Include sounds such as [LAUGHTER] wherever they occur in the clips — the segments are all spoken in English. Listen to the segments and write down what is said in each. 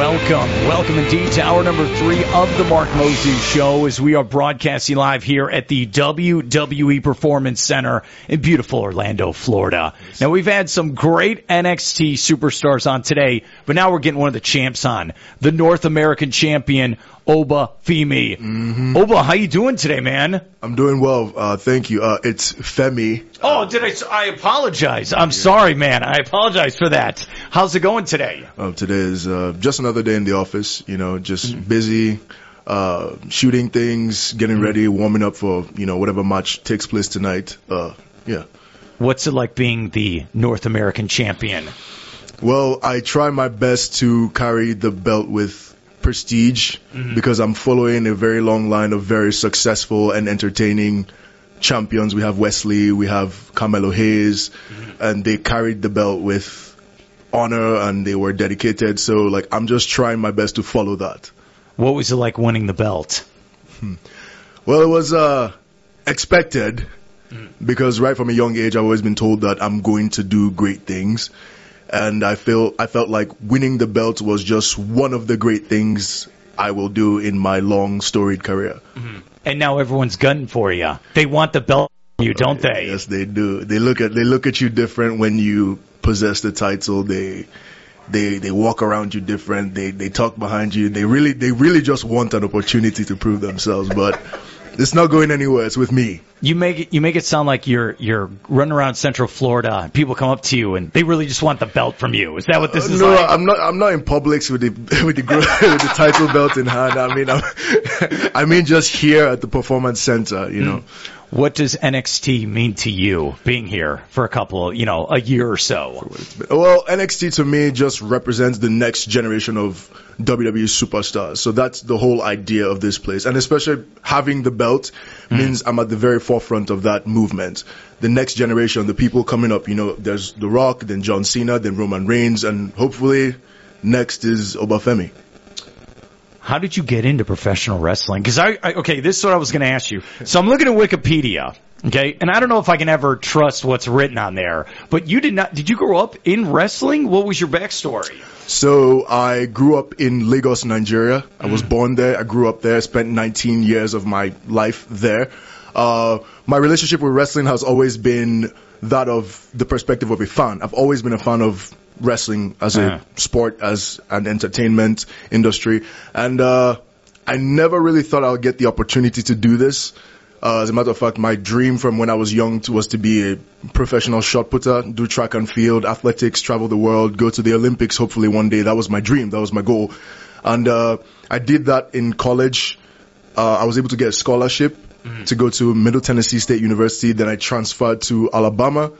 welcome. Welcome indeed to hour number three of the Mark Moses Show as we are broadcasting live here at the WWE Performance Center in beautiful Orlando, Florida. Now we've had some great NXT superstars on today, but now we're getting one of the champs on. The North American champion, Oba Femi. Mm-hmm. Oba, how you doing today, man? I'm doing well. Uh, thank you. Uh, it's Femi. Oh, did I? I apologize. I'm sorry, man. I apologize for that. How's it going today? Uh, today is uh, just another day in the office. You know, just busy, uh, shooting things, getting ready, warming up for you know whatever match takes place tonight. Uh, yeah. What's it like being the North American champion? Well, I try my best to carry the belt with prestige mm-hmm. because I'm following a very long line of very successful and entertaining champions. We have Wes Lee, we have Carmelo Hayes, mm-hmm. and they carried the belt with honor and they were dedicated. So like I'm just trying my best to follow that. What was it like winning the belt? Hmm. Well, it was uh expected mm. because right from a young age I've always been told that I'm going to do great things. And I feel I felt like winning the belt was just one of the great things I will do in my long storied career. Mm-hmm. And now everyone's gunning for you. They want the belt you, don't they? Yes, they do. They look at they look at you different when you possess the title. They they they walk around you different. They they talk behind you. They really they really just want an opportunity to prove themselves, but it's not going anywhere. It's with me. You make it you make it sound like you're you're running around Central Florida and people come up to you and they really just want the belt from you. Is that what this uh, is no, like? I'm not. I'm not in Publix with the [LAUGHS] with the [LAUGHS] with the title belt in hand. I mean, I'm, [LAUGHS] I mean, just here at the performance center. You hmm. know, What does NXT mean to you being here for a couple, you know, a year or so? well, NXT to me just represents the next generation of WWE superstars. So that's the whole idea of this place, and especially having the belt hmm. means I'm at the very forefront of that movement. The next generation, the people coming up. You know, there's The Rock, then John Cena, then Roman Reigns, and hopefully next is Oba Femi. How did you get into professional wrestling? Because I, I, okay, this is what I was going to ask you. So I'm looking at Wikipedia, okay, and I don't know if I can ever trust what's written on there. But you did not. Did you grow up in wrestling? What was your backstory? So I grew up in Lagos, Nigeria. I was born there. I grew up there. Spent 19 years of my life there. Uh, my relationship with wrestling has always been that of the perspective of a fan. I've always been a fan of wrestling as Uh-huh. a sport, as an entertainment industry, and uh, I never really thought I would get the opportunity to do this. Uh, as a matter of fact, my dream from when I was young to, was to be a professional shot putter, do track and field, athletics, travel the world, go to the Olympics hopefully one day. That was my dream. That was my goal. And, uh, I did that in college. Uh, I was able to get a scholarship to go to Middle Tennessee State University. Then I transferred to Alabama.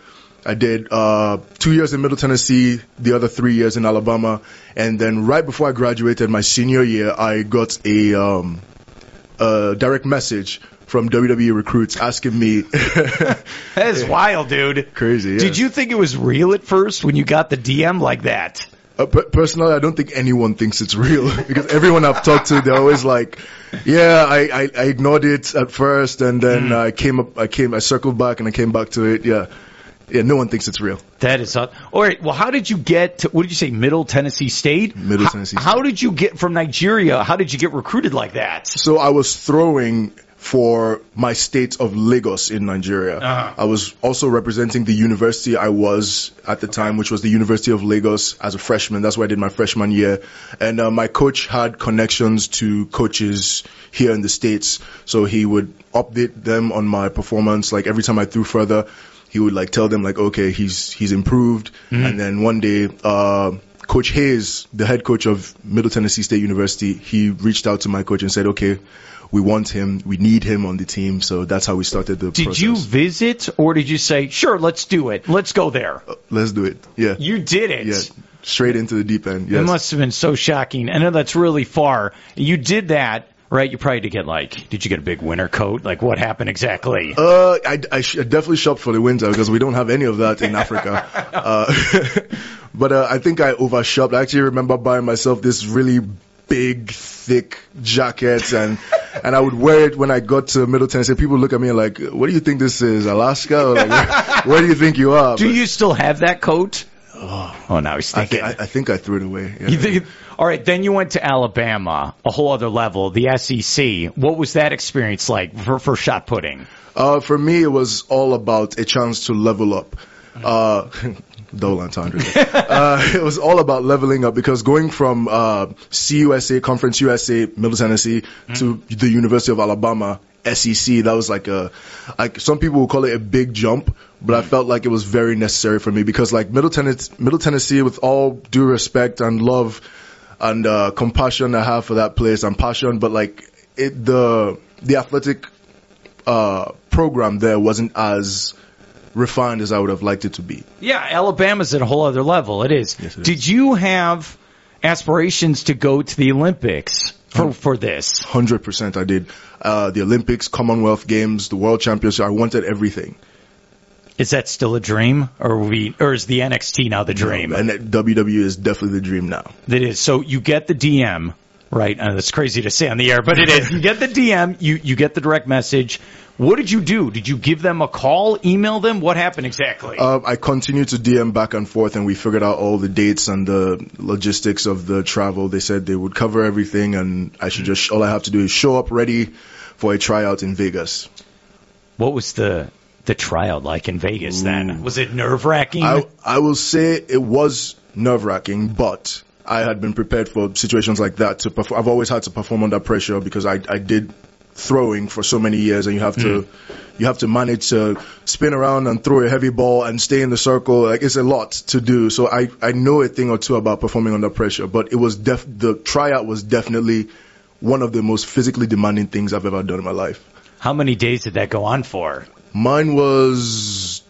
I did uh, two years in Middle Tennessee, the other three years in Alabama, and then right before I graduated, my senior year, I got a, um, a direct message from WWE recruits asking me. [LAUGHS] That is wild, dude. Crazy, yeah. Did you think it was real at first when you got the DM like that? Uh, per- personally, I don't think anyone thinks it's real [LAUGHS] because everyone I've talked to, they're always like, "Yeah, I, I, I ignored it at first, and then I came up, I came, I circled back, and I came back to it." Yeah, yeah. No one thinks it's real. That is all right. Well, how did you get to what did you say? Middle Tennessee State. Middle How- Tennessee How did you get from Nigeria? How did you get recruited like that? So I was throwing for my state of Lagos in Nigeria. Uh-huh. I was also representing the university I was at the time, which was the University of Lagos as a freshman. That's where I did my freshman year. And uh, my coach had connections to coaches here in the States. So he would update them on my performance. Like every time I threw further, he would like tell them like, okay, he's, he's improved. And then one day, uh, Coach Hayes, the head coach of Middle Tennessee State University, he reached out to my coach and said, okay, we want him, we need him on the team. So that's how we started the Did process. you visit or did you say, sure, let's do it. Let's go there. Let's do it. Yeah. You did it. yeah. Straight into the deep end. It must have been so shocking. I know that's really far. You did that, right? You probably did get like, did you get a big winter coat? Like what happened exactly? Uh, I, I, sh- I definitely shopped for the winter because we don't have any of that in Africa. [LAUGHS] Uh, [LAUGHS] but uh, I think I overshopped. I actually remember buying myself this really big, thick jacket, and [LAUGHS] and I would wear it when I got to Middle Tennessee. People look at me like, "What do you think this is, Alaska? Or like, where, where do you think you are?" do But, you still have that coat? Oh, now he's thinking. think I, I think I threw it away. Yeah. You think, all right, then you went to Alabama, a whole other level, the SEC. What was that experience like for, for shot putting? Uh, for me, it was all about a chance to level up. Uh, [LAUGHS] double entendre. [LAUGHS] uh, it was all about leveling up because going from uh, CUSA, Conference USA, Middle Tennessee, to the University of Alabama, SEC, that was like a, like some people would call it a big jump, but I felt like it was very necessary for me because like Middle Tennessee, Middle Tennessee, with all due respect and love and uh, compassion I have for that place and passion, but like it, the the athletic uh, program there wasn't as refined as I would have liked it to be. Yeah, Alabama's at a whole other level. It is. Yes, it Did you have aspirations to go to the Olympics for, for this? Hundred percent, I did. Uh, the Olympics, Commonwealth Games, the World Championship. I wanted everything. Is that still a dream, or we, or is the NXT now the dream? and WWE is definitely the dream now. That is. So you get the DM, right? Uh, that's crazy to say on the air, but it is. You get the DM, you, you get the direct message. What did you do? Did you give them a call, email them? What happened exactly? Uh, I continued to DM back and forth, and we figured out all the dates and the logistics of the travel. They said they would cover everything, and I should just all I have to do is show up ready for a tryout in Vegas. what was the the tryout like in Vegas then? Was it nerve wracking? I I will say it was nerve wracking, but I had been prepared for situations like that. To perform. I've always had to perform under pressure because I I did throwing for so many years, and you have to hmm. you have to manage to spin around and throw a heavy ball and stay in the circle. Like it's a lot to do. So I I know a thing or two about performing under pressure, but it was def the tryout was definitely one of the most physically demanding things I've ever done in my life. How many days did that go on for? Mine was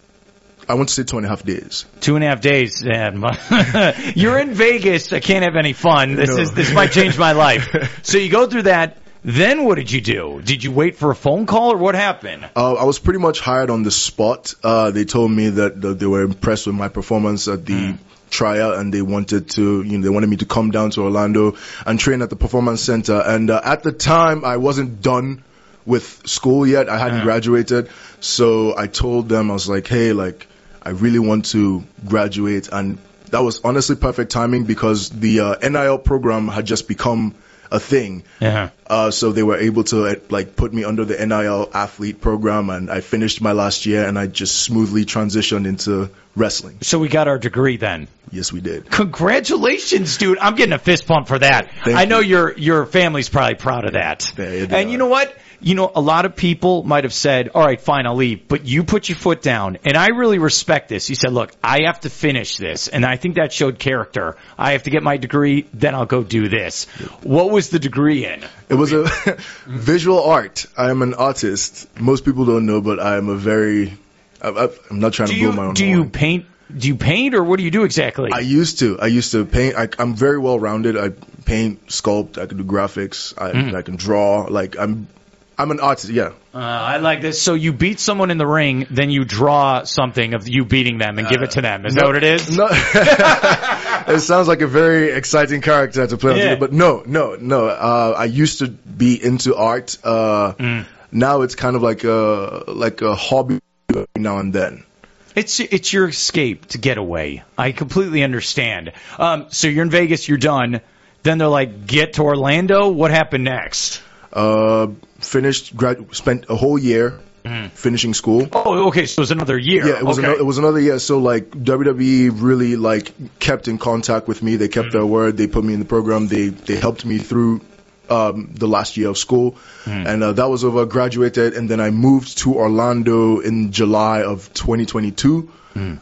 I want to say two and a half days. Two and a half days. And [LAUGHS] you're in Vegas. I can't have any fun. This No. is this might change my life. [LAUGHS] So you go through that. Then what did you do? Did you wait for a phone call or what happened? Uh, I was pretty much hired on the spot. Uh, they told me that, that they were impressed with my performance at the tryout and they wanted to, you know, they wanted me to come down to Orlando and train at the performance center. And uh, at the time, I wasn't done with school yet. I hadn't Yeah. graduated. So I told them, I was like, hey, like, I really want to graduate. And that was honestly perfect timing because the uh, NIL program had just become a thing. Yeah. Uh, so they were able to uh, like put me under the NIL athlete program, and I finished my last year, and I just smoothly transitioned into wrestling. So we got our degree then. Yes, we did. Congratulations, dude. I'm getting a fist pump for that. Thank I know you. your your family's probably proud of that. Yeah, and you know what? You know, a lot of people might have said, "All right, fine, I'll leave," but you put your foot down, and I really respect this. You said, "Look, I have to finish this," and I think that showed character. I have to get my degree, then I'll go do this. What was the degree in? It was a [LAUGHS] visual art. I am an artist. Most people don't know, but I am a very. I, I, I'm not trying Do to blow you my own do you paint? Do you paint, or what do you do exactly? I used to. I used to paint. I, I'm very well rounded. I paint, sculpt. I can do graphics. I, Mm. I can draw. Like I'm. I'm an artist. Yeah. Uh, I like this. So you beat someone in the ring, then you draw something of you beating them and give it to them. Is that what it is? No, [LAUGHS] it sounds like a very exciting character to play on Yeah. TV, but no, no, no. Uh, I used to be into art. Uh, Mm. Now it's kind of like a like a hobby now and then. It's it's your escape to get away. I completely understand. Um, so you're in Vegas, you're done. Then they're like, get to Orlando. What happened next? Uh, finished, grad, spent a whole year finishing school. Oh, okay. So it was another year. Yeah, it was okay. ano- it was another year. So like WWE really like kept in contact with me. They kept their word. They put me in the program. They they helped me through um, the last year of school, and uh, that was over. I graduated, and then I moved to Orlando in July of 2022,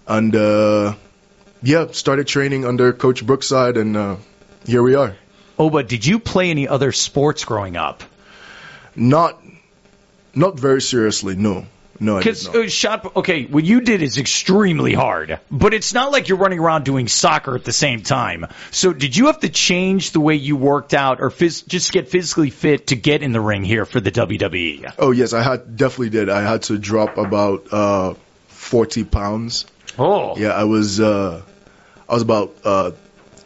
and uh, yeah, started training under Coach Brookside, and uh, here we are. oh, but did you play any other sports growing up? Not not very seriously, no, no, Because uh, shot. Okay, what you did is extremely hard, but it's not like you're running around doing soccer at the same time. So did you have to change the way you worked out, or phys- just get physically fit to get in the ring here for the? WWE? Oh yes, I had definitely did. I had to drop about uh, 40 pounds. Oh, Yeah, I was uh I was about uh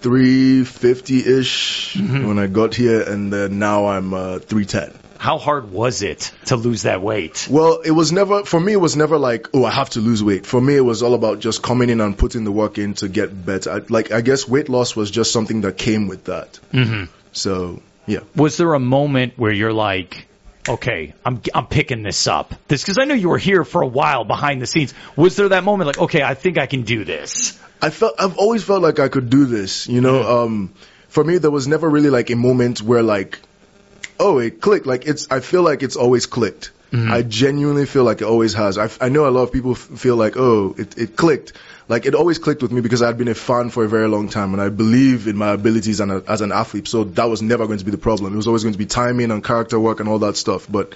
350 ish Mm-hmm. when I got here and then now I'm uh 310. How hard was it to lose that weight? Well, it was never for me. It was never like, oh, I have to lose weight. For me, it was all about just coming in and putting the work in to get better. I, like I guess weight loss was just something that came with that. Mm-hmm. So yeah. Was there a moment where you're like, okay, I'm I'm picking this up? This because I know you were here for a while behind the scenes. Was there that moment like, okay, I think I can do this? I felt I've always felt like I could do this. You know, um, for me, there was never really like a moment where like, oh, it clicked. Like it's, I feel like it's always clicked. Mm-hmm. I genuinely feel like it always has. I, I know a lot of people f- feel like, oh, it, it clicked. Like it always clicked with me because I'd been a fan for a very long time and I believe in my abilities and a, as an athlete. So that was never going to be the problem. It was always going to be timing and character work and all that stuff. But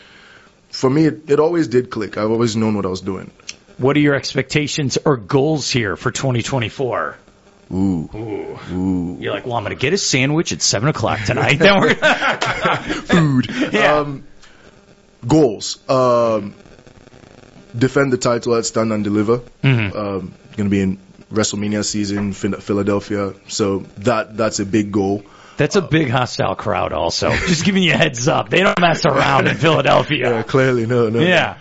for me, it, it always did click. I've always known what I was doing. What are your expectations or goals here for 2024? Ooh. Ooh. Ooh. You're like, well, I'm going to get a sandwich at seven o'clock tonight. [LAUGHS] then we're [LAUGHS] Food. [LAUGHS] Yeah. Um, goals. Um, defend the title at Stand and Deliver. Mhm. Um, going to be in WrestleMania season, Phil- Philadelphia. So that that's a big goal. That's a big hostile crowd. Also, just giving you a heads up. They don't mess around in Yeah, Philadelphia. clearly, no, no. Yeah.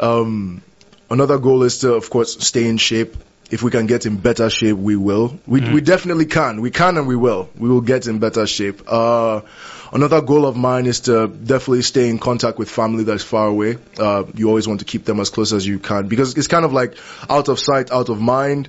Um, another goal is to, of course, stay in shape. If we can get in better shape, we will. We we definitely can. We can and we will. We will get in better shape. Uh, another goal of mine is to definitely stay in contact with family that's far away. Uh, you always want to keep them as close as you can because it's kind of like out of sight, out of mind.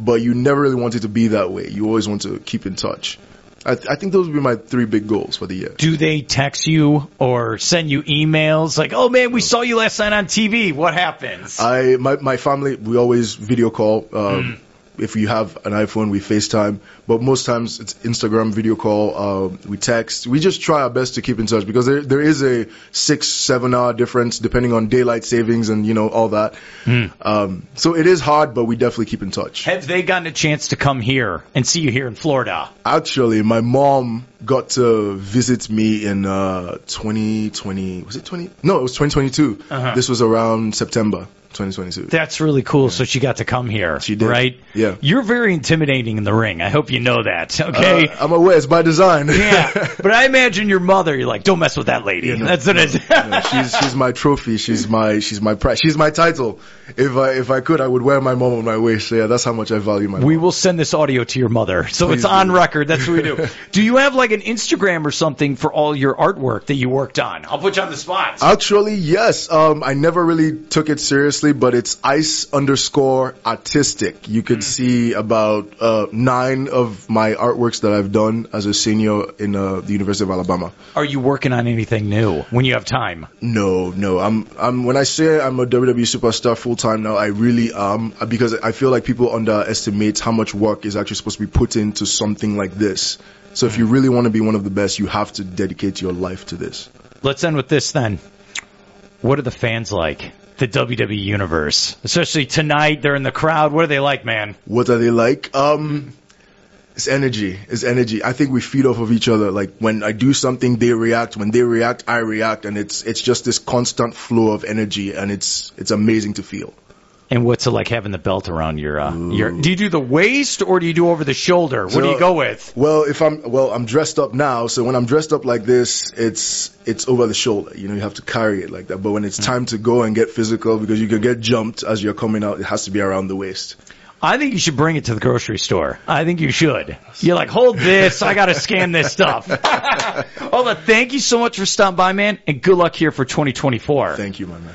But you never really want it to be that way. You always want to keep in touch. I, th- I think those would be my three big goals for the year. Do they text you or send you emails like, "Oh man, we saw you last night on TV. What happens?" I my my family we always video call. Um, If you have an iPhone, we FaceTime, but most times it's Instagram video call. Uh, we text. We just try our best to keep in touch because there there is a six seven hour difference depending on daylight savings and you know all that. Um, so it is hard, but we definitely keep in touch. Have they gotten a chance to come here and see you here in Florida? Actually, my mom got to visit me in uh 2020. Was it 20? No, it was 2022. Uh-huh. This was around September 2022. That's really cool. So she got to come here. She did. Right? Yeah. You're very intimidating in the ring. I hope you know that. [LAUGHS] Okay. Uh, I'm aware it's by design. [LAUGHS] yeah. [LAUGHS] But I imagine your mother, you're like, don't mess with that lady. Yeah, no, That's what it is. No, she's she's my trophy. She's my she's my prize. She's my title. If I if I could, I would wear my mom on my waist. So yeah, that's how much I value my. We mom. will send this audio to your mother. So Please it's on record. That's what we do. [LAUGHS] do you have like an Instagram or something for all your artwork that you worked on? I'll put you on the spot. Actually, yes. Um, I never really took it seriously, but it's ice underscore artistic. You Hmm. could see about uh, nine of my artworks that I've done as a senior in uh, the University of Alabama. Are you working on anything new when you have time? No, no. I'm, I'm. When I say I'm a WWE superstar full time now, I really am because I feel like people underestimate how much work is actually supposed to be put into something like this. So if you really want to be one of the best, you have to dedicate your life to this. Let's end with this then. What are the fans like? The WWE universe, especially tonight. They're in the crowd. What are they like, man? What are they like? Um, it's energy. It's energy. I think we feed off of each other. Like when I do something, they react. When they react, I react, and it's it's just this constant flow of energy, and it's it's amazing to feel. And what's it like having the belt around your uh, your? Do you do the waist or do you do over the shoulder? What do you go with? Well, if I'm well, I'm dressed up now. So when I'm dressed up like this, it's it's over the shoulder. You know, you have to carry it like that. But when it's time to go and get physical, because you can get jumped as you're coming out, it has to be around the waist. I think you should bring it to the grocery store. I think you should. You're like, hold this. I got to scan this stuff. [LAUGHS] Hold on. Thank you so much for stopping by, man, and good luck here for 2024. Thank you, my man.